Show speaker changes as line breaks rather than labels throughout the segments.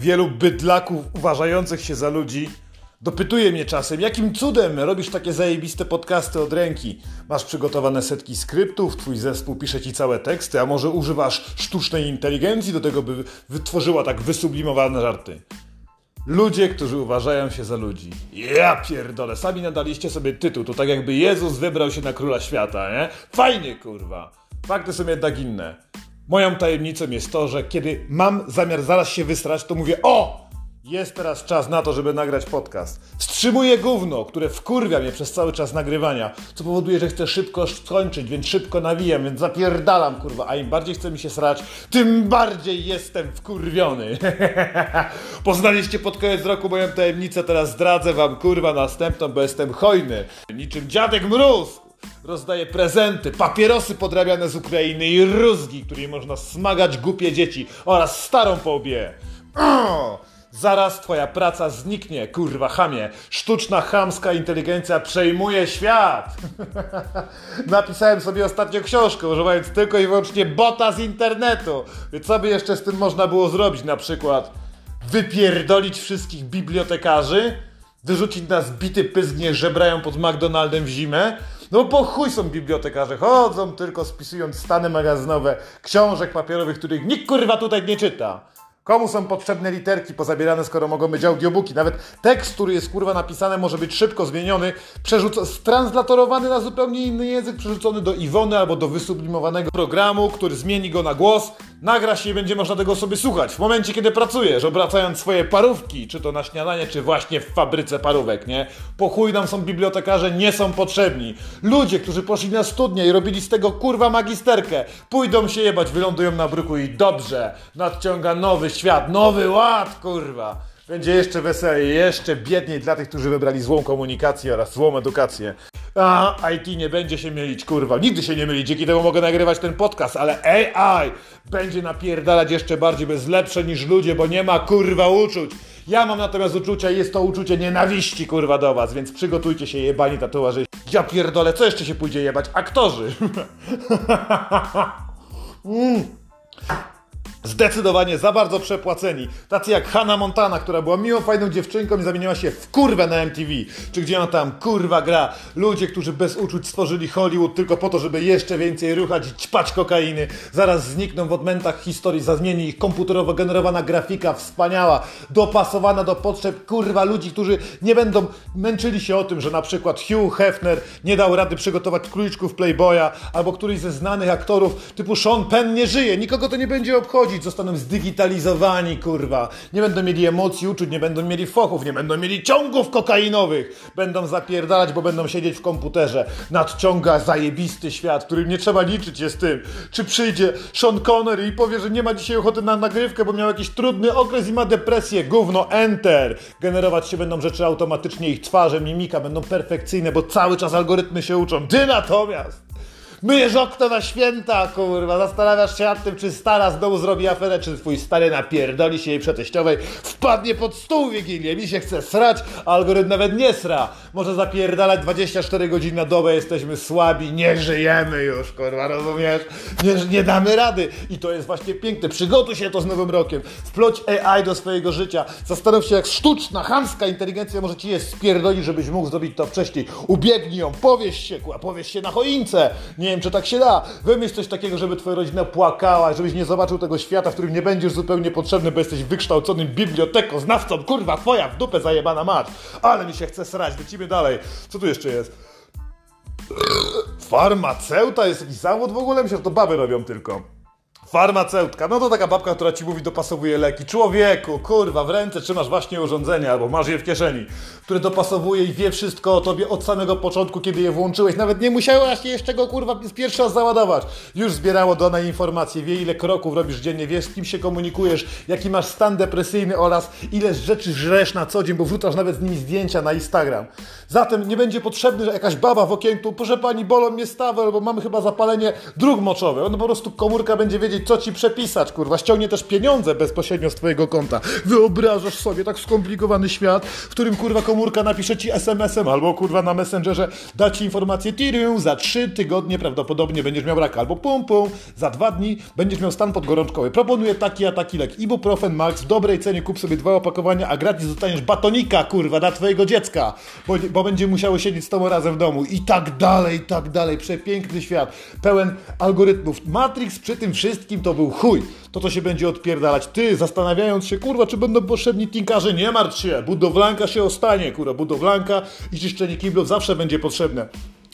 Wielu bydlaków uważających się za ludzi dopytuje mnie czasem, jakim cudem robisz takie zajebiste podcasty od ręki? Masz przygotowane setki skryptów, twój zespół pisze ci całe teksty, a może używasz sztucznej inteligencji do tego, by wytworzyła tak wysublimowane żarty? Ludzie, którzy uważają się za ludzi. Ja pierdolę, sami nadaliście sobie tytuł, to tak jakby Jezus wybrał się na króla świata, nie? Fajnie, kurwa. Fakty są jednak inne. Moją tajemnicą jest to, że kiedy mam zamiar zaraz się wysrać, to mówię o! Jest teraz czas na to, żeby nagrać podcast. Wstrzymuję gówno, które wkurwia mnie przez cały czas nagrywania, co powoduje, że chcę szybko skończyć, więc szybko nawijam, więc zapierdalam, kurwa. A im bardziej chce mi się srać, tym bardziej jestem wkurwiony. Poznaliście pod koniec roku moją tajemnicę, teraz zdradzę wam, kurwa, następną, bo jestem hojny. Niczym dziadek mróz rozdaje prezenty, papierosy podrabiane z Ukrainy i rózgi, której można smagać głupie dzieci oraz starą po. Zaraz twoja praca zniknie, kurwa chamie. Sztuczna chamska inteligencja przejmuje świat. Napisałem sobie ostatnio książkę, używając tylko i wyłącznie bota z internetu. Co by jeszcze z tym można było zrobić? Na przykład wypierdolić wszystkich bibliotekarzy, wyrzucić nas bity pysk, niech żebrają pod McDonaldem w zimę, no po chuj są bibliotekarze, chodzą tylko spisując stany magazynowe książek papierowych, których nikt kurwa tutaj nie czyta. Komu są potrzebne literki pozabierane, skoro mogą być audiobooki? Nawet tekst, który jest kurwa napisany, może być szybko zmieniony, translatorowany na zupełnie inny język, przerzucony do Iwony albo do wysublimowanego programu, który zmieni go na głos, nagra się i będzie można tego sobie słuchać. W momencie, kiedy pracujesz, obracając swoje parówki, czy to na śniadanie, czy właśnie w fabryce parówek, nie? Po chuj nam są bibliotekarze, nie są potrzebni. Ludzie, którzy poszli na studnie i robili z tego kurwa magisterkę, pójdą się jebać, wylądują na bruku i dobrze, nadciąga nowy świat, nowy ład, kurwa. Będzie jeszcze weselej, jeszcze biedniej dla tych, którzy wybrali złą komunikację oraz złą edukację. A, IT nie będzie się mylić, kurwa. Nigdy się nie myli, dzięki temu mogę nagrywać ten podcast, ale AI będzie napierdalać jeszcze bardziej, bo jest lepsze niż ludzie, bo nie ma, kurwa, uczuć. Ja mam natomiast uczucia i jest to uczucie nienawiści, kurwa, do was, więc przygotujcie się, jebani tatuaży. Ja pierdolę, co jeszcze się pójdzie jebać? Aktorzy. mm. Zdecydowanie za bardzo przepłaceni. Tacy jak Hannah Montana, która była miłą, fajną dziewczynką i zamieniła się w kurwę na MTV. Czy gdzie ona tam kurwa gra. Ludzie, którzy bez uczuć stworzyli Hollywood tylko po to, żeby jeszcze więcej ruchać i ćpać kokainy. Zaraz znikną w odmętach historii, zamieni ich komputerowo generowana grafika wspaniała, dopasowana do potrzeb kurwa ludzi, którzy nie będą męczyli się o tym, że na przykład Hugh Hefner nie dał rady przygotować króliczków Playboya, albo któryś ze znanych aktorów typu Sean Penn nie żyje. Nikogo to nie będzie obchodzić zostaną zdigitalizowani, kurwa. Nie będą mieli emocji, uczuć, nie będą mieli fochów, nie będą mieli ciągów kokainowych. Będą zapierdalać, bo będą siedzieć w komputerze. Nadciąga zajebisty świat, którym nie trzeba liczyć się z tym. Czy przyjdzie Sean Connery i powie, że nie ma dzisiaj ochoty na nagrywkę, bo miał jakiś trudny okres i ma depresję. Gówno, enter. Generować się będą rzeczy automatycznie, ich twarze, mimika będą perfekcyjne, bo cały czas algorytmy się uczą. Ty natomiast Myjesz okno na święta, kurwa, zastanawiasz się nad tym, czy stara z domu zrobi aferę, czy twój stary napierdoli się jej przeteściowej, wpadnie pod stół Wigilię, mi się chce srać, a algorytm nawet nie sra. Może zapierdalać 24 godziny na dobę, jesteśmy słabi, nie żyjemy już, kurwa, rozumiesz? Nie, nie damy rady. I to jest właśnie piękne. Przygotuj się to z nowym rokiem. Wploć AI do swojego życia. Zastanów się, jak sztuczna, chamska inteligencja może ci je spierdolić, żebyś mógł zrobić to wcześniej. Ubiegnij ją, powieś się, kurwa, powieś się na choince. Nie nie wiem, czy tak się da. Wymyśl coś takiego, żeby twoja rodzina płakała, żebyś nie zobaczył tego świata, w którym nie będziesz zupełnie potrzebny, bo jesteś wykształconym bibliotekoznawcą. Kurwa, twoja w dupę zajebana mać. Ale mi się chce srać, lecimy dalej. Co tu jeszcze jest? Farmaceuta? Jest jakiś zawód w ogóle? Myślę, że to baby robią tylko. Farmaceutka, no to taka babka, która ci mówi, dopasowuje leki. Człowieku, kurwa, w ręce trzymasz właśnie urządzenie, albo masz je w kieszeni, które dopasowuje i wie wszystko o tobie od samego początku, kiedy je włączyłeś. Nawet nie musiałeś jeszcze go, kurwa, z pierwszy raz załadować. Już zbierało dane informacje, wie ile kroków robisz dziennie, wiesz z kim się komunikujesz, jaki masz stan depresyjny oraz ile rzeczy żresz na co dzień, bo wrzucasz nawet z nimi zdjęcia na Instagram. Zatem nie będzie potrzebny, że jakaś baba w okienku, proszę pani, bolą mnie stawy, albo mamy chyba zapalenie dróg moczowych. On po prostu komórka będzie wiedzieć, co ci przepisać, kurwa. Ściągnie też pieniądze bezpośrednio z twojego konta. Wyobrażasz sobie tak skomplikowany świat, w którym kurwa komórka napisze ci SMS-em albo kurwa na Messengerze da ci informację Tirium, za trzy tygodnie prawdopodobnie będziesz miał rak albo pum pum, za dwa dni będziesz miał stan podgorączkowy. Proponuję taki a taki lek. Ibuprofen Max w dobrej cenie kup sobie dwa opakowania, a gratis dostaniesz batonika kurwa dla twojego dziecka, bo, bo będzie musiało siedzieć z tobą razem w domu i tak dalej, i tak dalej. Przepiękny świat, pełen algorytmów. Matrix przy tym wszystkim to był chuj. To, co się będzie odpierdalać. Ty, zastanawiając się, kurwa, czy będą potrzebni tinkarze, nie martw się. Budowlanka się ostanie, kurwa. Budowlanka i czyszczenie kiblów zawsze będzie potrzebne.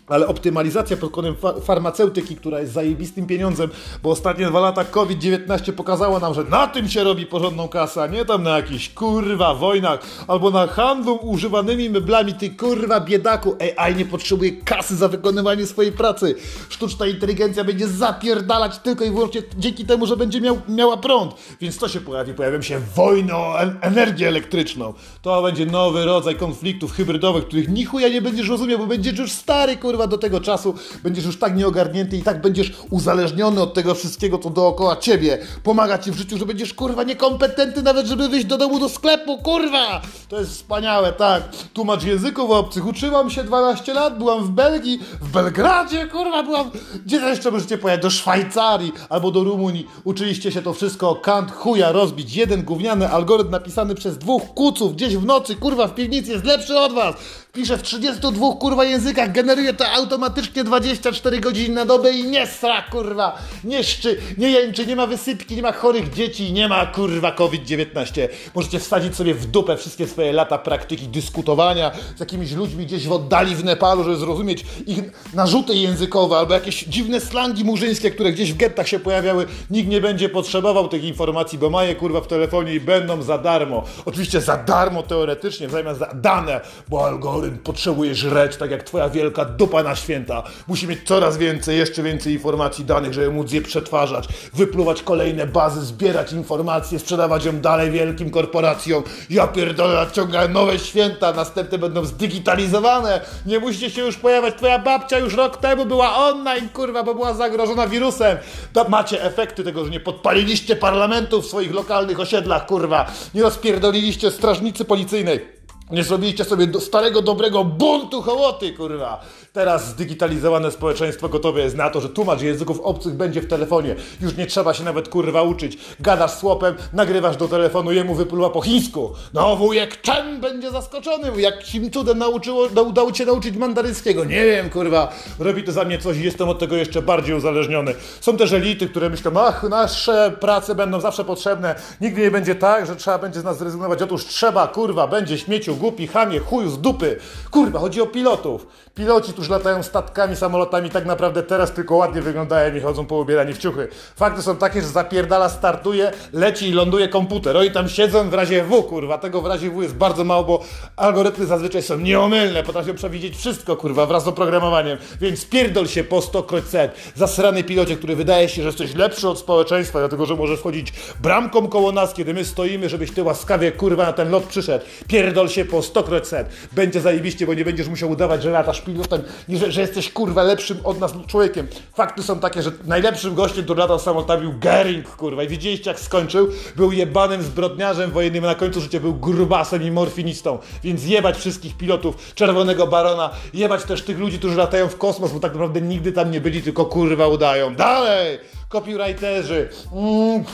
Ale optymalizacja pod kątem fa farmaceutyki, która jest zajebistym pieniądzem, bo ostatnie dwa lata COVID-19 pokazało nam, że na tym się robi porządną kasę, a nie tam na jakichś kurwa wojnach albo na handlu używanymi meblami. Ty kurwa biedaku, AI nie potrzebuje kasy za wykonywanie swojej pracy. Sztuczna inteligencja będzie zapierdalać tylko i wyłącznie dzięki temu, że będzie miał, miała prąd. Więc co się pojawi? Pojawią się wojny o en energię elektryczną. To będzie nowy rodzaj konfliktów hybrydowych, których ni chuja nie będziesz rozumiał, bo będziesz już stary, kurwa kurwa do tego czasu będziesz już tak nieogarnięty i tak będziesz uzależniony od tego wszystkiego, co dookoła ciebie pomaga ci w życiu, że będziesz kurwa niekompetentny nawet, żeby wyjść do domu do sklepu, kurwa! To jest wspaniałe, tak. Tłumacz języków obcych. Uczyłam się 12 lat, byłam w Belgii, w Belgradzie, kurwa, byłam... Gdzie jeszcze możecie pojechać? Do Szwajcarii albo do Rumunii. Uczyliście się to wszystko kant chuja rozbić. Jeden gówniany algorytm napisany przez dwóch kuców gdzieś w nocy, kurwa, w piwnicy jest lepszy od was pisze w 32 kurwa językach, generuje to automatycznie 24 godziny na dobę i nie sra kurwa, nie szczy, nie jęczy, nie ma wysypki, nie ma chorych dzieci, nie ma kurwa COVID-19. Możecie wsadzić sobie w dupę wszystkie swoje lata praktyki dyskutowania z jakimiś ludźmi gdzieś w oddali w Nepalu, żeby zrozumieć ich narzuty językowe albo jakieś dziwne slangi murzyńskie, które gdzieś w gettach się pojawiały. Nikt nie będzie potrzebował tych informacji, bo ma je kurwa w telefonie i będą za darmo. Oczywiście za darmo teoretycznie, w zamian za dane, bo algorytm potrzebuje żreć, tak jak twoja wielka dupa na święta. Musi mieć coraz więcej, jeszcze więcej informacji, danych, żeby móc je przetwarzać, wypluwać kolejne bazy, zbierać informacje, sprzedawać ją dalej wielkim korporacjom. Ja pierdolę, nadciągają nowe święta, następne będą zdigitalizowane. Nie musicie się już pojawiać. Twoja babcia już rok temu była online, kurwa, bo była zagrożona wirusem. Da, macie efekty tego, że nie podpaliliście parlamentu w swoich lokalnych osiedlach, kurwa. Nie rozpierdoliliście strażnicy policyjnej. Nie zrobiliście sobie do starego, dobrego buntu hołoty, kurwa. Teraz zdigitalizowane społeczeństwo gotowe jest na to, że tłumacz języków obcych będzie w telefonie. Już nie trzeba się nawet kurwa uczyć. Gadasz słopem, nagrywasz do telefonu, jemu wypływa po chińsku. No wujek Chen będzie zaskoczony, jakim cudem nauczyło, udało cię nauczyć mandaryńskiego. Nie wiem, kurwa. Robi to za mnie coś i jestem od tego jeszcze bardziej uzależniony. Są też elity, które myślą, ach, nasze prace będą zawsze potrzebne. Nigdy nie będzie tak, że trzeba będzie z nas zrezygnować. Otóż trzeba, kurwa, będzie śmieciu, głupi, chamie, chuju z dupy. Kurwa, chodzi o pilotów. Piloci, którzy latają statkami, samolotami, tak naprawdę teraz tylko ładnie wyglądają i chodzą po ubierani w ciuchy. Fakty są takie, że zapierdala, startuje, leci i ląduje komputer. Oni tam siedzą w razie W, kurwa. Tego w razie W jest bardzo mało, bo algorytmy zazwyczaj są nieomylne, potrafią przewidzieć wszystko, kurwa, wraz z oprogramowaniem. Więc pierdol się po stokroć set. Zasrany pilocie, który wydaje się, że jesteś lepszy od społeczeństwa, dlatego, że możesz wchodzić bramką koło nas, kiedy my stoimy, żebyś ty łaskawie, kurwa, na ten lot przyszedł. Pierdol się po stokroć set. Będzie zajebiście, bo nie będziesz musiał udawać, że latasz pilotem, że, że jesteś kurwa lepszym od nas człowiekiem. Fakty są takie, że najlepszym gościem, który latał samolotami był Gering, kurwa. I widzieliście jak skończył? Był jebanym zbrodniarzem wojennym, a na końcu życia był grubasem i morfinistą. Więc jebać wszystkich pilotów Czerwonego Barona, jebać też tych ludzi, którzy latają w kosmos, bo tak naprawdę nigdy tam nie byli, tylko kurwa udają. Dalej! Copywriterzy, mm,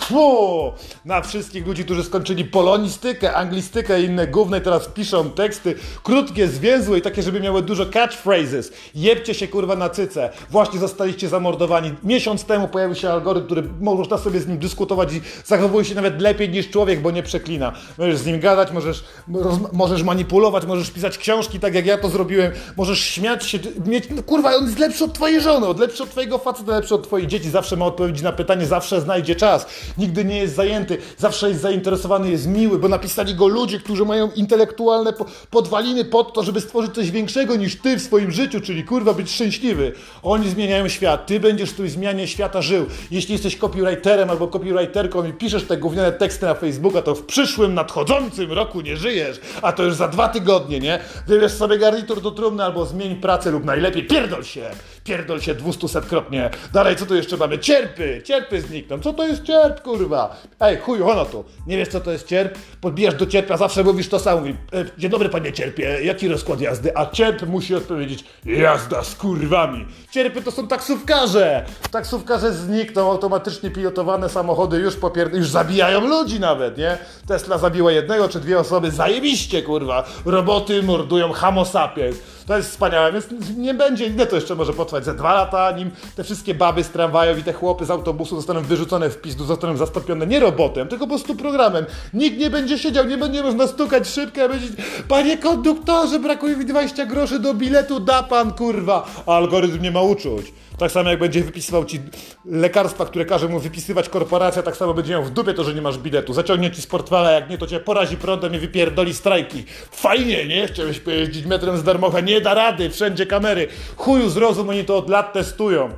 na wszystkich ludzi, którzy skończyli polonistykę, anglistykę i inne główne, teraz piszą teksty krótkie, zwięzłe i takie, żeby miały dużo catchphrases. Jebcie się kurwa na cyce. Właśnie zostaliście zamordowani. Miesiąc temu pojawił się algorytm, który można sobie z nim dyskutować i zachowuje się nawet lepiej niż człowiek, bo nie przeklina. Możesz z nim gadać, możesz, możesz manipulować, możesz pisać książki tak jak ja to zrobiłem, możesz śmiać się, mieć, no kurwa, on jest lepszy od twojej żony, od lepszy od twojego faceta, lepszy od twoich dzieci, zawsze ma odpowiedź odpowiedzi na pytanie, zawsze znajdzie czas. Nigdy nie jest zajęty, zawsze jest zainteresowany, jest miły, bo napisali go ludzie, którzy mają intelektualne podwaliny pod to, żeby stworzyć coś większego niż ty w swoim życiu, czyli kurwa być szczęśliwy. Oni zmieniają świat, ty będziesz w tej zmianie świata żył. Jeśli jesteś copywriterem albo copywriterką i piszesz te gówniane teksty na Facebooka, to w przyszłym, nadchodzącym roku nie żyjesz, a to już za dwa tygodnie, nie? Wybierz sobie garnitur do trumny albo zmień pracę lub najlepiej pierdol się. Pierdol się dwustusetkrotnie. Dalej, co tu jeszcze mamy? Cierpy! Cierpy znikną. Co to jest cierp, kurwa? Ej, chuju, ono tu. Nie wiesz, co to jest cierp? Podbijasz do cierpia, zawsze mówisz to samo. Mówi, e, dzień dobry, panie cierpie, jaki rozkład jazdy? A cierp musi odpowiedzieć, jazda z kurwami. Cierpy to są taksówkarze. Taksówkarze znikną, automatycznie pilotowane samochody już popier... już zabijają ludzi nawet, nie? Tesla zabiła jednego czy dwie osoby, zajebiście, kurwa. Roboty mordują homo sapiens. To jest wspaniałe, więc nie będzie, ile to jeszcze może potrwać? Ze dwa lata, nim te wszystkie baby z tramwajów i te chłopy z autobusu zostaną wyrzucone w pizdu, zostaną zastąpione nie robotem, tylko po prostu programem. Nikt nie będzie siedział, nie będzie można stukać szybkę, będzie panie konduktorze, brakuje mi 20 groszy do biletu, da pan, kurwa. A algorytm nie ma uczuć. Tak samo jak będzie wypisywał ci lekarstwa, które każe mu wypisywać korporacja, tak samo będzie miał w dupie to, że nie masz biletu. Zaciągnie ci z portfela, jak nie, to cię porazi prądem i wypierdoli strajki. Fajnie, nie? Chciałeś pojeździć metrem z darmocha. Nie da rady, wszędzie kamery. Chuju zrozum, oni to od lat testują.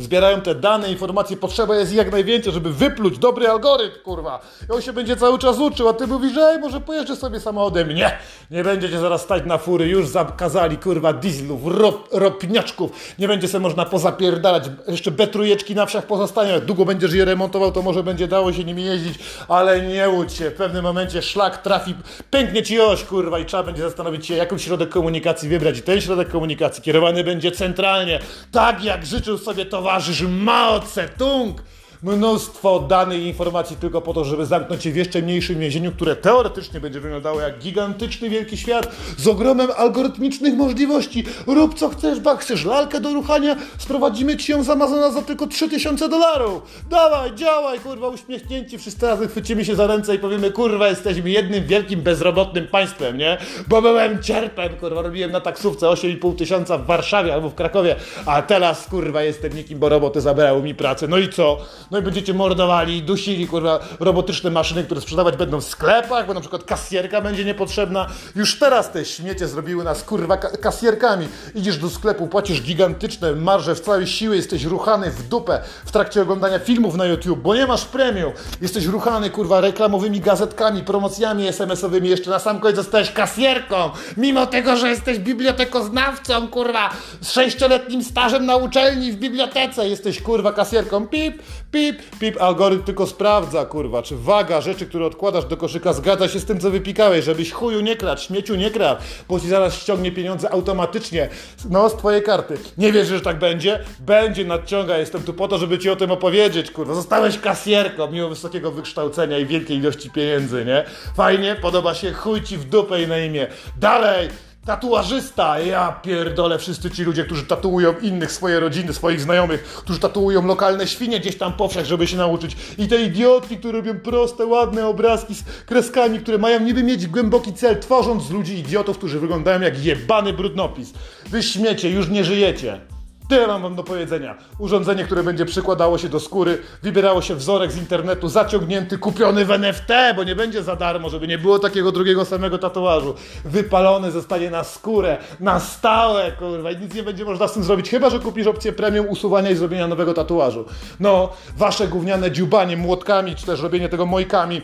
Zbierają te dane, informacje, potrzeba jest jak najwięcej, żeby wypluć dobry algorytm, kurwa. I on się będzie cały czas uczył, a ty mówisz, ej, może pojeżdżę sobie samochodem. Nie, nie będziecie zaraz stać na fury, już zakazali, kurwa, dieslów, rop, ropniaczków. Nie będzie sobie można pozapierdalać, jeszcze betrujeczki na wsiach pozostają. Jak długo będziesz je remontował, to może będzie dało się nimi jeździć, ale nie łudź się, w pewnym momencie szlak trafi, pęknie ci oś, kurwa, i trzeba będzie zastanowić się, jaką środek komunikacji wybrać. I ten środek komunikacji kierowany będzie centralnie, tak jak życzył sobie ваш же Мао Цетунг mnóstwo danych i informacji tylko po to, żeby zamknąć je w jeszcze mniejszym więzieniu, które teoretycznie będzie wyglądało jak gigantyczny wielki świat z ogromem algorytmicznych możliwości. Rób co chcesz, ba chcesz lalkę do ruchania, sprowadzimy ci ją z Amazona za tylko 3000 dolarów. Dawaj, działaj, kurwa, uśmiechnięci, wszyscy razem chwycimy się za ręce i powiemy, kurwa, jesteśmy jednym wielkim bezrobotnym państwem, nie? Bo byłem cierpem, kurwa, robiłem na taksówce 8,5 tysiąca w Warszawie albo w Krakowie, a teraz, kurwa, jestem nikim, bo roboty zabrały mi pracę. No i co? No i będziecie mordowali, dusili, kurwa, robotyczne maszyny, które sprzedawać będą w sklepach, bo na przykład kasjerka będzie niepotrzebna. Już teraz te śmiecie zrobiły nas, kurwa, kasjerkami. Idziesz do sklepu, płacisz gigantyczne marże w całej siły, jesteś ruchany w dupę w trakcie oglądania filmów na YouTube, bo nie masz premium. Jesteś ruchany, kurwa, reklamowymi gazetkami, promocjami SMS-owymi, jeszcze na sam koniec zostałeś kasjerką, mimo tego, że jesteś bibliotekoznawcą, kurwa, z sześcioletnim stażem na uczelni w bibliotece, jesteś, kurwa, kasjerką, pip, pip, pip, algorytm tylko sprawdza, kurwa, czy waga rzeczy, które odkładasz do koszyka zgadza się z tym, co wypikałeś, żebyś chuju nie kradł, śmieciu nie kradł, bo ci zaraz ściągnie pieniądze automatycznie, no, z twojej karty. Nie wierzysz, że tak będzie? Będzie, nadciąga, jestem tu po to, żeby ci o tym opowiedzieć, kurwa. Zostałeś kasjerką, mimo wysokiego wykształcenia i wielkiej ilości pieniędzy, nie? Fajnie, podoba się, chuj ci w dupę i na imię. Dalej! Tatuażysta! Ja pierdolę wszyscy ci ludzie, którzy tatuują innych, swoje rodziny, swoich znajomych, którzy tatuują lokalne świnie gdzieś tam powszech, żeby się nauczyć. I te idiotki, które robią proste, ładne obrazki z kreskami, które mają niby mieć głęboki cel, tworząc z ludzi idiotów, którzy wyglądają jak jebany brudnopis. Wy śmiecie, już nie żyjecie. Tyle mam wam do powiedzenia. Urządzenie, które będzie przykładało się do skóry, wybierało się wzorek z internetu, zaciągnięty, kupiony w NFT, bo nie będzie za darmo, żeby nie było takiego drugiego samego tatuażu. Wypalony zostanie na skórę, na stałe, kurwa, i nic nie będzie można z tym zrobić, chyba że kupisz opcję premium usuwania i zrobienia nowego tatuażu. No, wasze gówniane dziubanie młotkami, czy też robienie tego mojkami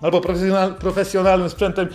albo profesjonal, profesjonalnym sprzętem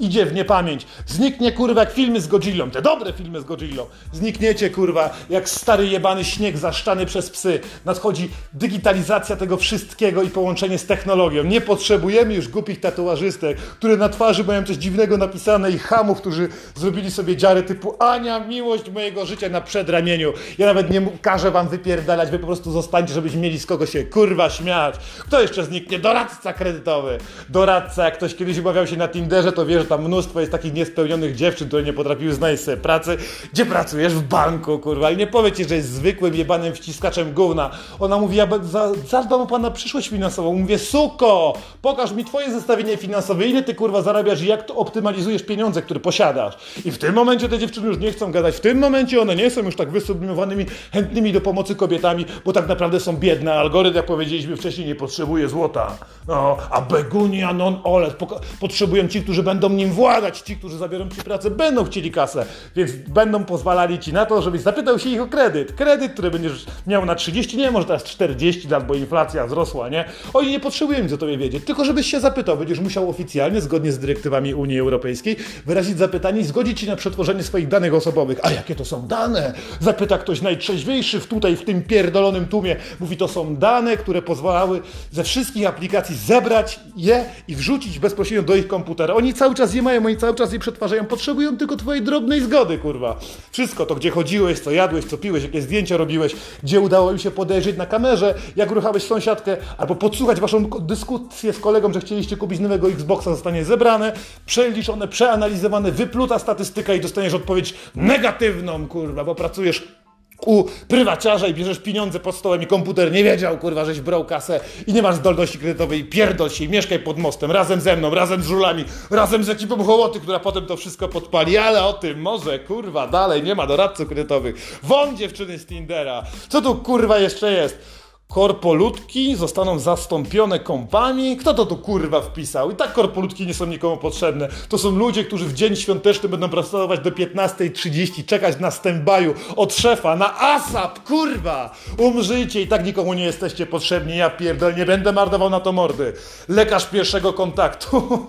idzie w niepamięć. Zniknie kurwa jak filmy z Godzillą, te dobre filmy z Godzillą. Znikniecie kurwa jak stary jebany śnieg zaszczany przez psy. Nadchodzi digitalizacja tego wszystkiego i połączenie z technologią. Nie potrzebujemy już głupich tatuażystek, które na twarzy mają coś dziwnego napisane i hamów, którzy zrobili sobie dziary typu Ania, miłość mojego życia na przedramieniu. Ja nawet nie każę wam wypierdalać, wy po prostu zostańcie, żebyśmy mieli z kogo się kurwa śmiać. Kto jeszcze zniknie? Doradca kredytowy doradca, jak ktoś kiedyś umawiał się na Tinderze, to wie, że tam mnóstwo jest takich niespełnionych dziewczyn, które nie potrafiły znaleźć sobie pracy. Gdzie pracujesz? W banku, kurwa. I nie powie ci, że jest zwykłym jebanym wciskaczem gówna. Ona mówi, ja za, zadbam o pana przyszłość finansową. Mówię, suko, pokaż mi twoje zestawienie finansowe, ile ty kurwa zarabiasz i jak to optymalizujesz pieniądze, które posiadasz. I w tym momencie te dziewczyny już nie chcą gadać. W tym momencie one nie są już tak wysublimowanymi, chętnymi do pomocy kobietami, bo tak naprawdę są biedne. Algorytm, jak powiedzieliśmy wcześniej, nie potrzebuje złota. No, a begunie Unia non olet. Potrzebują ci, którzy będą nim władać, ci, którzy zabiorą ci pracę, będą chcieli kasę, więc będą pozwalali ci na to, żebyś zapytał się ich o kredyt. Kredyt, który będziesz miał na 30, nie może teraz 40 lat, bo inflacja wzrosła, nie? Oni nie potrzebują nic o tobie wiedzieć, tylko żebyś się zapytał. Będziesz musiał oficjalnie, zgodnie z dyrektywami Unii Europejskiej, wyrazić zapytanie i zgodzić się na przetworzenie swoich danych osobowych. A jakie to są dane? Zapyta ktoś najtrzeźwiejszy w tutaj, w tym pierdolonym tłumie. Mówi, to są dane, które pozwalały ze wszystkich aplikacji zebrać je i wrzucić bezpośrednio do ich komputera. Oni cały czas je mają, oni cały czas je przetwarzają, potrzebują tylko twojej drobnej zgody, kurwa. Wszystko to, gdzie chodziłeś, co jadłeś, co piłeś, jakie zdjęcia robiłeś, gdzie udało im się podejrzeć na kamerze, jak ruchałeś sąsiadkę, albo podsłuchać waszą dyskusję z kolegą, że chcieliście kupić nowego Xboxa, zostanie zebrane, przeliczone, przeanalizowane, wypluta statystyka i dostaniesz odpowiedź negatywną, kurwa, bo pracujesz u prywaciarza i bierzesz pieniądze pod stołem i komputer nie wiedział, kurwa, żeś brał kasę i nie masz zdolności kredytowej, pierdol się i mieszkaj pod mostem, razem ze mną, razem z żulami, razem z ekipą Hołoty, która potem to wszystko podpali, ale o tym może, kurwa, dalej, nie ma doradców kredytowych. Won dziewczyny z Tindera. Co tu, kurwa, jeszcze jest? Korpolutki zostaną zastąpione kompami. Kto to tu kurwa wpisał? I tak korpolutki nie są nikomu potrzebne. To są ludzie, którzy w dzień świąteczny będą pracować do 15.30, czekać na standby'u od szefa, na ASAP, kurwa! Umrzyjcie i tak nikomu nie jesteście potrzebni. Ja pierdol, nie będę marnował na to mordy. Lekarz pierwszego kontaktu.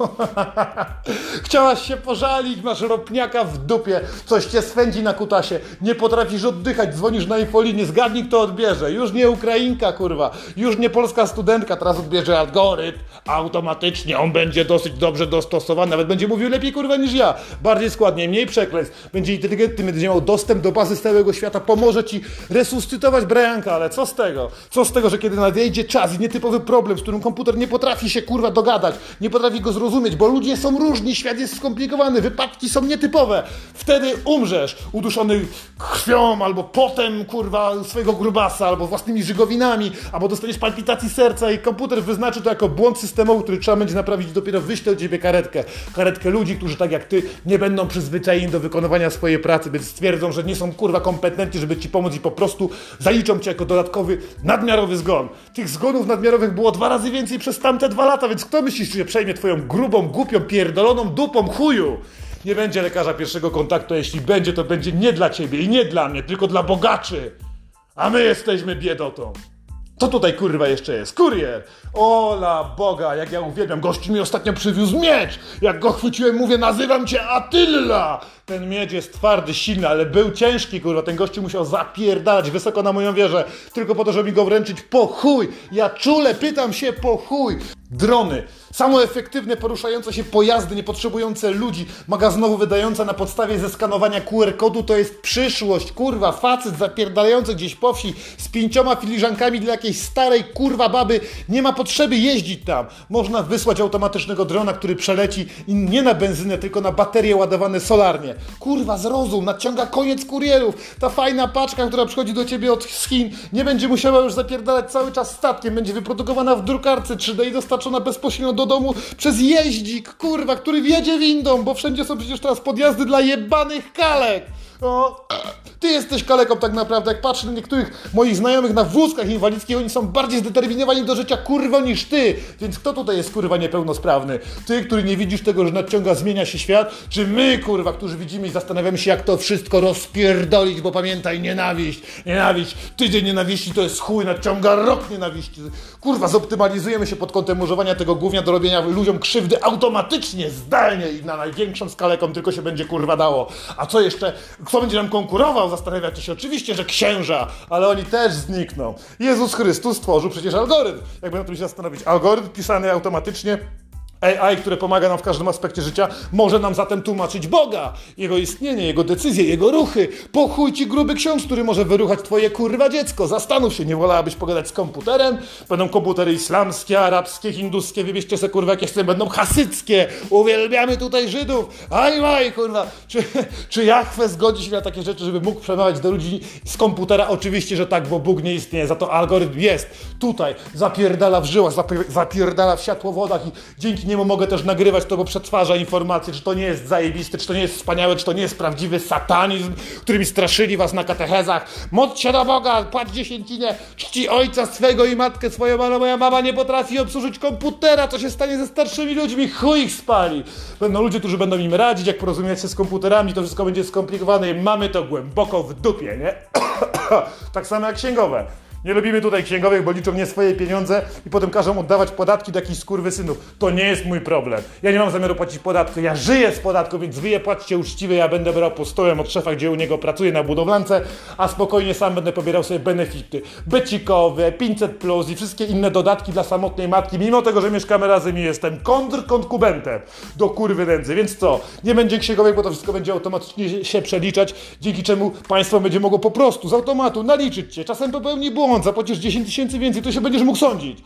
Chciałaś się pożalić, masz ropniaka w dupie, coś cię swędzi na kutasie, nie potrafisz oddychać, dzwonisz na infolinię, zgadnij kto odbierze. Już nie Ukrainka, kurwa. Już nie polska studentka teraz odbierze algorytm automatycznie. On będzie dosyć dobrze dostosowany, nawet będzie mówił lepiej, kurwa, niż ja. Bardziej składnie, mniej przekleństw. Będzie inteligentny, będzie miał dostęp do bazy całego świata. Pomoże ci resuscytować Brianka, ale co z tego? Co z tego, że kiedy nadejdzie czas i nietypowy problem, z którym komputer nie potrafi się, kurwa, dogadać, nie potrafi go zrozumieć, bo ludzie są różni, świat jest skomplikowany, wypadki są nietypowe. Wtedy umrzesz, uduszony krwią albo potem, kurwa, swojego grubasa, albo własnymi żygowinami, albo dostaniesz palpitacji serca i komputer wyznaczy to jako błąd systemowy, który trzeba będzie naprawić dopiero wyśle do ciebie karetkę. Karetkę ludzi, którzy tak jak ty nie będą przyzwyczajeni do wykonywania swojej pracy, więc stwierdzą, że nie są kurwa kompetentni, żeby ci pomóc i po prostu zaliczą cię jako dodatkowy, nadmiarowy zgon. Tych zgonów nadmiarowych było dwa razy więcej przez tamte dwa lata, więc kto myślisz, że przejmie twoją grubą, głupią, pierdoloną dupą chuju? Nie będzie lekarza pierwszego kontaktu, jeśli będzie, to będzie nie dla ciebie i nie dla mnie, tylko dla bogaczy. A my jesteśmy biedotą. Co tutaj kurwa jeszcze jest? Kurier! Ola Boga, jak ja uwielbiam. Gościu mi ostatnio przywiózł miecz. Jak go chwyciłem, mówię, nazywam cię Attila. Ten miecz jest twardy, silny, ale był ciężki, kurwa. Ten gościu musiał zapierdalać wysoko na moją wieżę, tylko po to, żeby mi go wręczyć po chuj. Ja czule pytam się po chuj. Drony, samoefektywne poruszające się pojazdy, niepotrzebujące ludzi, magazynowo wydające na podstawie zeskanowania QR-kodu to jest przyszłość, kurwa, facet zapierdalający gdzieś po wsi z pięcioma filiżankami dla jakiejś starej kurwa baby, nie ma potrzeby jeździć tam. Można wysłać automatycznego drona, który przeleci i nie na benzynę, tylko na baterie ładowane solarnie. Kurwa, zrozum, nadciąga koniec kurierów. Ta fajna paczka, która przychodzi do ciebie od Chin, nie będzie musiała już zapierdalać cały czas statkiem, będzie wyprodukowana w drukarce 3D i dostarczona bezpośrednio do domu przez jeździk, kurwa, który wjedzie windą, bo wszędzie są przecież teraz podjazdy dla jebanych kalek. O, ty jesteś kaleką tak naprawdę. Jak patrzę na niektórych moich znajomych na wózkach inwalidzkich, oni są bardziej zdeterminowani do życia kurwa niż ty. Więc kto tutaj jest kurwa niepełnosprawny? Ty, który nie widzisz tego, że nadciąga, zmienia się świat? Czy my kurwa, którzy widzimy i zastanawiamy się jak to wszystko rozpierdolić, bo pamiętaj, nienawiść, nienawiść, tydzień nienawiści to jest chuj, nadciąga rok nienawiści. Kurwa, zoptymalizujemy się pod kątem używania tego głównie do robienia ludziom krzywdy automatycznie, zdalnie i na największą skalę, tylko się będzie kurwa dało. A co jeszcze? Kto będzie nam konkurował? Zastanawiacie się oczywiście, że księża, ale oni też znikną. Jezus Chrystus stworzył przecież algorytm. Jakby na tym się zastanowić. Algorytm pisany automatycznie AI, które pomaga nam w każdym aspekcie życia, może nam zatem tłumaczyć Boga, Jego istnienie, Jego decyzje, Jego ruchy. Po chuj ci gruby ksiądz, który może wyruchać twoje kurwa dziecko. Zastanów się, nie wolałabyś pogadać z komputerem? Będą komputery islamskie, arabskie, hinduskie, wybierzcie se kurwa jakieś będą hasyckie. Uwielbiamy tutaj Żydów. Aj, aj, kurwa. Czy, czy Jachwę zgodzi się na takie rzeczy, żeby mógł przemawiać do ludzi z komputera? Oczywiście, że tak, bo Bóg nie istnieje, za to algorytm jest. Tutaj zapierdala w żyłach, zapierdala w światłowodach i dzięki niemu niemu mogę też nagrywać to, bo przetwarza informacje, czy to nie jest zajebiste, czy to nie jest wspaniałe, czy to nie jest prawdziwy satanizm, którymi straszyli was na katechezach. Módl się do Boga, płać dziesięcinę, czci ojca swego i matkę swoją, ale moja mama nie potrafi obsłużyć komputera, co się stanie ze starszymi ludźmi, chuj ich spali. Będą ludzie, którzy będą im radzić, jak porozumieć się z komputerami, to wszystko będzie skomplikowane i mamy to głęboko w dupie, nie? tak samo jak księgowe. Nie lubimy tutaj księgowych, bo liczą nie swoje pieniądze i potem każą oddawać podatki do jakichś skurwysynów. To nie jest mój problem. Ja nie mam zamiaru płacić podatku. Ja żyję z podatku, więc wy je płaćcie uczciwie. Ja będę brał po stołem od szefa, gdzie u niego pracuję na budowlance, a spokojnie sam będę pobierał sobie benefity. Becikowe, 500 plus i wszystkie inne dodatki dla samotnej matki, mimo tego, że mieszkamy razem i jestem kontr-kontkubentem do kurwy nędzy. Więc co? Nie będzie księgowych, bo to wszystko będzie automatycznie się przeliczać, dzięki czemu państwo będzie mogło po prostu z automatu naliczyć cię. Czasem popełni błąd błąd, zapłacisz 10 tysięcy więcej, to się będziesz mógł sądzić.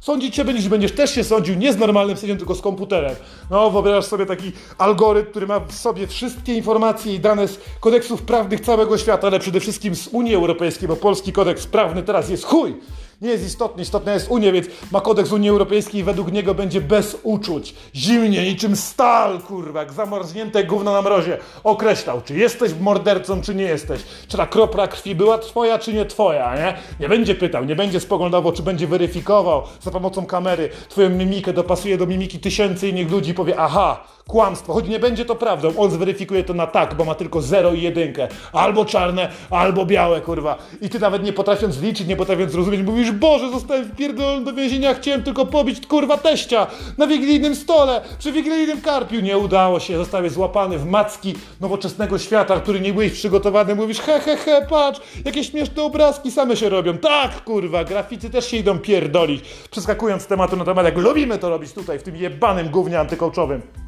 Sądzić się będziesz, będziesz też się sądził nie z normalnym sędzią, tylko z komputerem. No, wyobrażasz sobie taki algorytm, który ma w sobie wszystkie informacje i dane z kodeksów prawnych całego świata, ale przede wszystkim z Unii Europejskiej, bo polski kodeks prawny teraz jest chuj nie jest istotny, istotna jest Unia, więc ma kodeks Unii Europejskiej i według niego będzie bez uczuć, zimnie, niczym stal, kurwa, jak zamarznięte gówno na mrozie, określał, czy jesteś mordercą, czy nie jesteś, czy ta kropla krwi była twoja, czy nie twoja, nie? Nie będzie pytał, nie będzie spoglądał, czy będzie weryfikował za pomocą kamery twoją mimikę, dopasuje do mimiki tysięcy innych ludzi i powie, aha, kłamstwo, choć nie będzie to prawdą, on zweryfikuje to na tak, bo ma tylko 0 i jedynkę, albo czarne, albo białe, kurwa. I ty nawet nie potrafiąc liczyć, nie potrafiąc zrozumieć, mówisz, Boże, zostałem wpierdolony do więzienia, chciałem tylko pobić, kurwa, teścia na wigilijnym stole, przy wigilijnym karpiu. Nie udało się, zostałeś złapany w macki nowoczesnego świata, który nie byłeś przygotowany. Mówisz, he, he, he, patrz, jakie śmieszne obrazki same się robią. Tak, kurwa, graficy też się idą pierdolić, przeskakując z tematu na temat, jak lubimy to robić tutaj, w tym jebanym gównie antykołczowym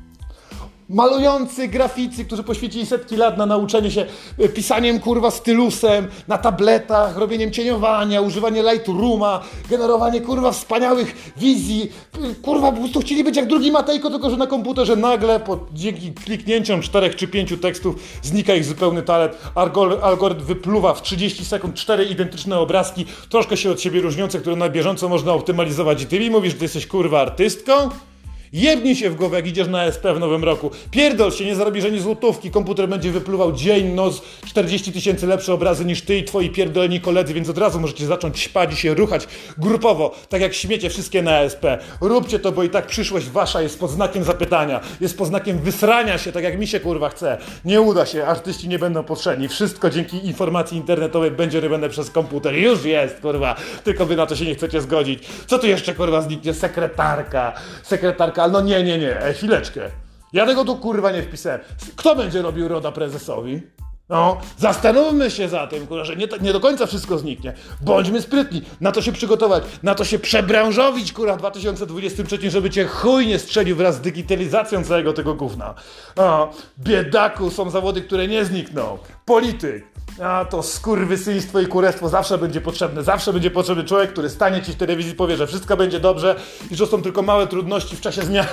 malujący graficy, którzy poświęcili setki lat na nauczenie się e, pisaniem kurwa stylusem, na tabletach, robieniem cieniowania, używanie Lightrooma, generowanie kurwa wspaniałych wizji. Kurwa, po prostu chcieli być jak drugi Matejko, tylko że na komputerze nagle po, dzięki kliknięciom czterech czy pięciu tekstów znika ich zupełny talent. Algorytm wypluwa w 30 sekund cztery identyczne obrazki, troszkę się od siebie różniące, które na bieżąco można optymalizować. I ty mi mówisz, że ty jesteś kurwa artystką? Jebnij się w głowę, jak idziesz na SP w nowym roku. Pierdol się, nie zarobisz ani złotówki. Komputer będzie wypluwał dzień, noc, 40 tysięcy lepsze obrazy niż ty i twoi pierdoleni koledzy, więc od razu możecie zacząć śpać i się ruchać grupowo, tak jak śmiecie wszystkie na SP. Róbcie to, bo i tak przyszłość wasza jest pod znakiem zapytania. Jest pod znakiem wysrania się, tak jak mi się kurwa chce. Nie uda się, artyści nie będą potrzebni. Wszystko dzięki informacji internetowej będzie robione przez komputer. Już jest, kurwa. Tylko wy na to się nie chcecie zgodzić. Co tu jeszcze, kurwa, zniknie? Sekretarka. Sekretarka no nie, nie, nie, e, chwileczkę. Ja tego tu kurwa nie wpisałem. Kto będzie robił roda prezesowi? No, zastanówmy się za tym, kurwa, że nie, nie, do końca wszystko zniknie. Bądźmy sprytni, na to się przygotować, na to się przebranżowić, kurwa, w 2023, żeby cię chuj nie strzelił wraz z digitalizacją całego tego gówna. No, biedaku, są zawody, które nie znikną. Polityk, a to skurwysyństwo i kurestwo zawsze będzie potrzebne. Zawsze będzie potrzebny człowiek, który stanie ci w telewizji i powie, że wszystko będzie dobrze i że są tylko małe trudności w czasie zmian.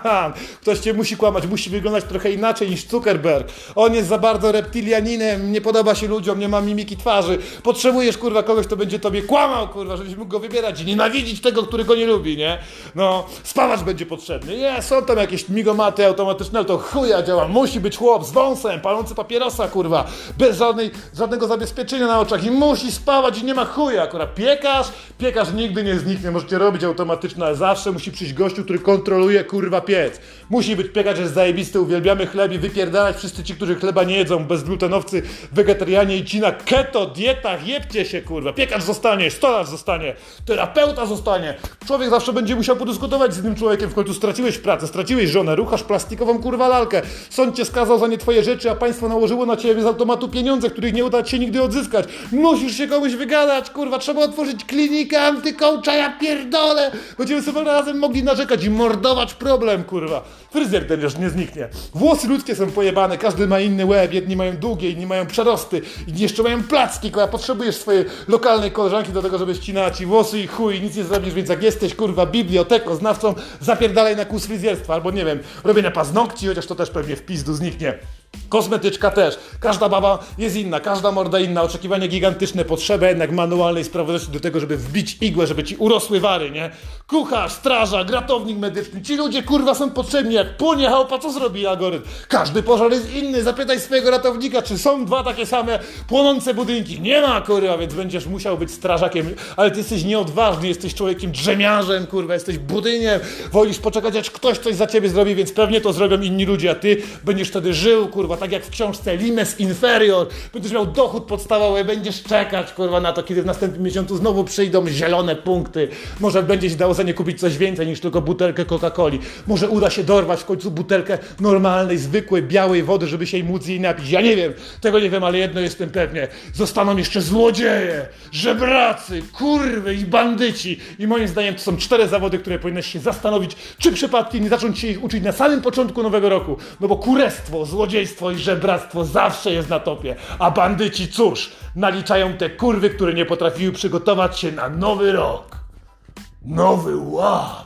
Ktoś cię musi kłamać, musi wyglądać trochę inaczej niż Zuckerberg. On jest za bardzo reptilianinem, nie podoba się ludziom, nie ma mimiki twarzy. Potrzebujesz, kurwa, kogoś, kto będzie tobie kłamał, kurwa, żebyś mógł go wybierać i nienawidzić tego, który go nie lubi, nie? No, spawacz będzie potrzebny. Nie, są tam jakieś migomaty automatyczne, to chuja działa. Musi być chłop z wąsem, palący papierosa, kurwa, bez żadnej żadnego zabezpieczenia na oczach i musi spawać i nie ma chuja. Akurat piekarz, piekarz nigdy nie zniknie, możecie robić automatyczne, ale zawsze musi przyjść gościu, który kontroluje kurwa piec. Musi być piekarz, jest zajebisty, uwielbiamy chleb i wypierdalać wszyscy ci, którzy chleba nie jedzą, bezglutenowcy, wegetarianie i ci na keto, dietach, jebcie się kurwa. Piekarz zostanie, stolarz zostanie, terapeuta zostanie. Człowiek zawsze będzie musiał podyskutować z innym człowiekiem, w końcu straciłeś pracę, straciłeś żonę, ruchasz plastikową kurwa lalkę, sąd cię skazał za nie twoje rzeczy, a państwo nałożyło na ciebie z automatu pieniądze, których nie uda ci się nigdy odzyskać. Musisz się komuś wygadać, kurwa, trzeba otworzyć klinikę antykołcza, ja pierdolę! Będziemy sobie razem mogli narzekać i mordować problem, kurwa. Fryzjer ten już nie zniknie. Włosy ludzkie są pojebane, każdy ma inny łeb, jedni mają długie, inni mają przerosty, inni jeszcze mają placki, kurwa, potrzebujesz swojej lokalnej koleżanki do tego, żeby ścinała ci włosy i chuj, nic nie zrobisz, więc jak jesteś, kurwa, biblioteko, znawcą, zapierdalaj na kurs fryzjerstwa, albo nie wiem, robienia paznokci, chociaż to też pewnie w pizdu zniknie. Kosmetyczka też. Każda baba jest inna, każda morda inna. Oczekiwania gigantyczne, potrzeba jednak manualnej sprawności do tego, żeby wbić igłę, żeby ci urosły wary, nie? Kucharz, strażak, gratownik medyczny. Ci ludzie kurwa są potrzebni. Jak płonie chałupa, co zrobi algorytm? Każdy pożar jest inny. Zapytaj swojego ratownika, czy są dwa takie same płonące budynki. Nie ma kurwa, więc będziesz musiał być strażakiem. Ale ty jesteś nieodważny, jesteś człowiekiem drzemiarzem, kurwa, jesteś budyniem. Wolisz poczekać, aż ktoś coś za ciebie zrobi, więc pewnie to zrobią inni ludzie, a ty będziesz wtedy żył, kurwa, tak jak w książce Limes Inferior. Będziesz miał dochód podstawowy, będziesz czekać, kurwa, na to, kiedy w następnym miesiącu znowu przyjdą zielone punkty. Może będzie się dało za nie kupić coś więcej niż tylko butelkę Coca-Coli. Może uda się dorwać w końcu butelkę normalnej, zwykłej, białej wody, żeby się móc jej napić. Ja nie wiem, tego nie wiem, ale jedno jestem pewnie. Zostaną jeszcze złodzieje, żebracy, kurwy i bandyci. I moim zdaniem to są cztery zawody, które powinieneś się zastanowić, czy przypadkiem nie zacząć się ich uczyć na samym początku nowego roku. No bo kurestwo, złodziejstwo i żebractwo zawsze jest na topie. A bandyci, cóż, naliczają te kurwy, które nie potrafiły przygotować się na nowy rok. Nowy ład.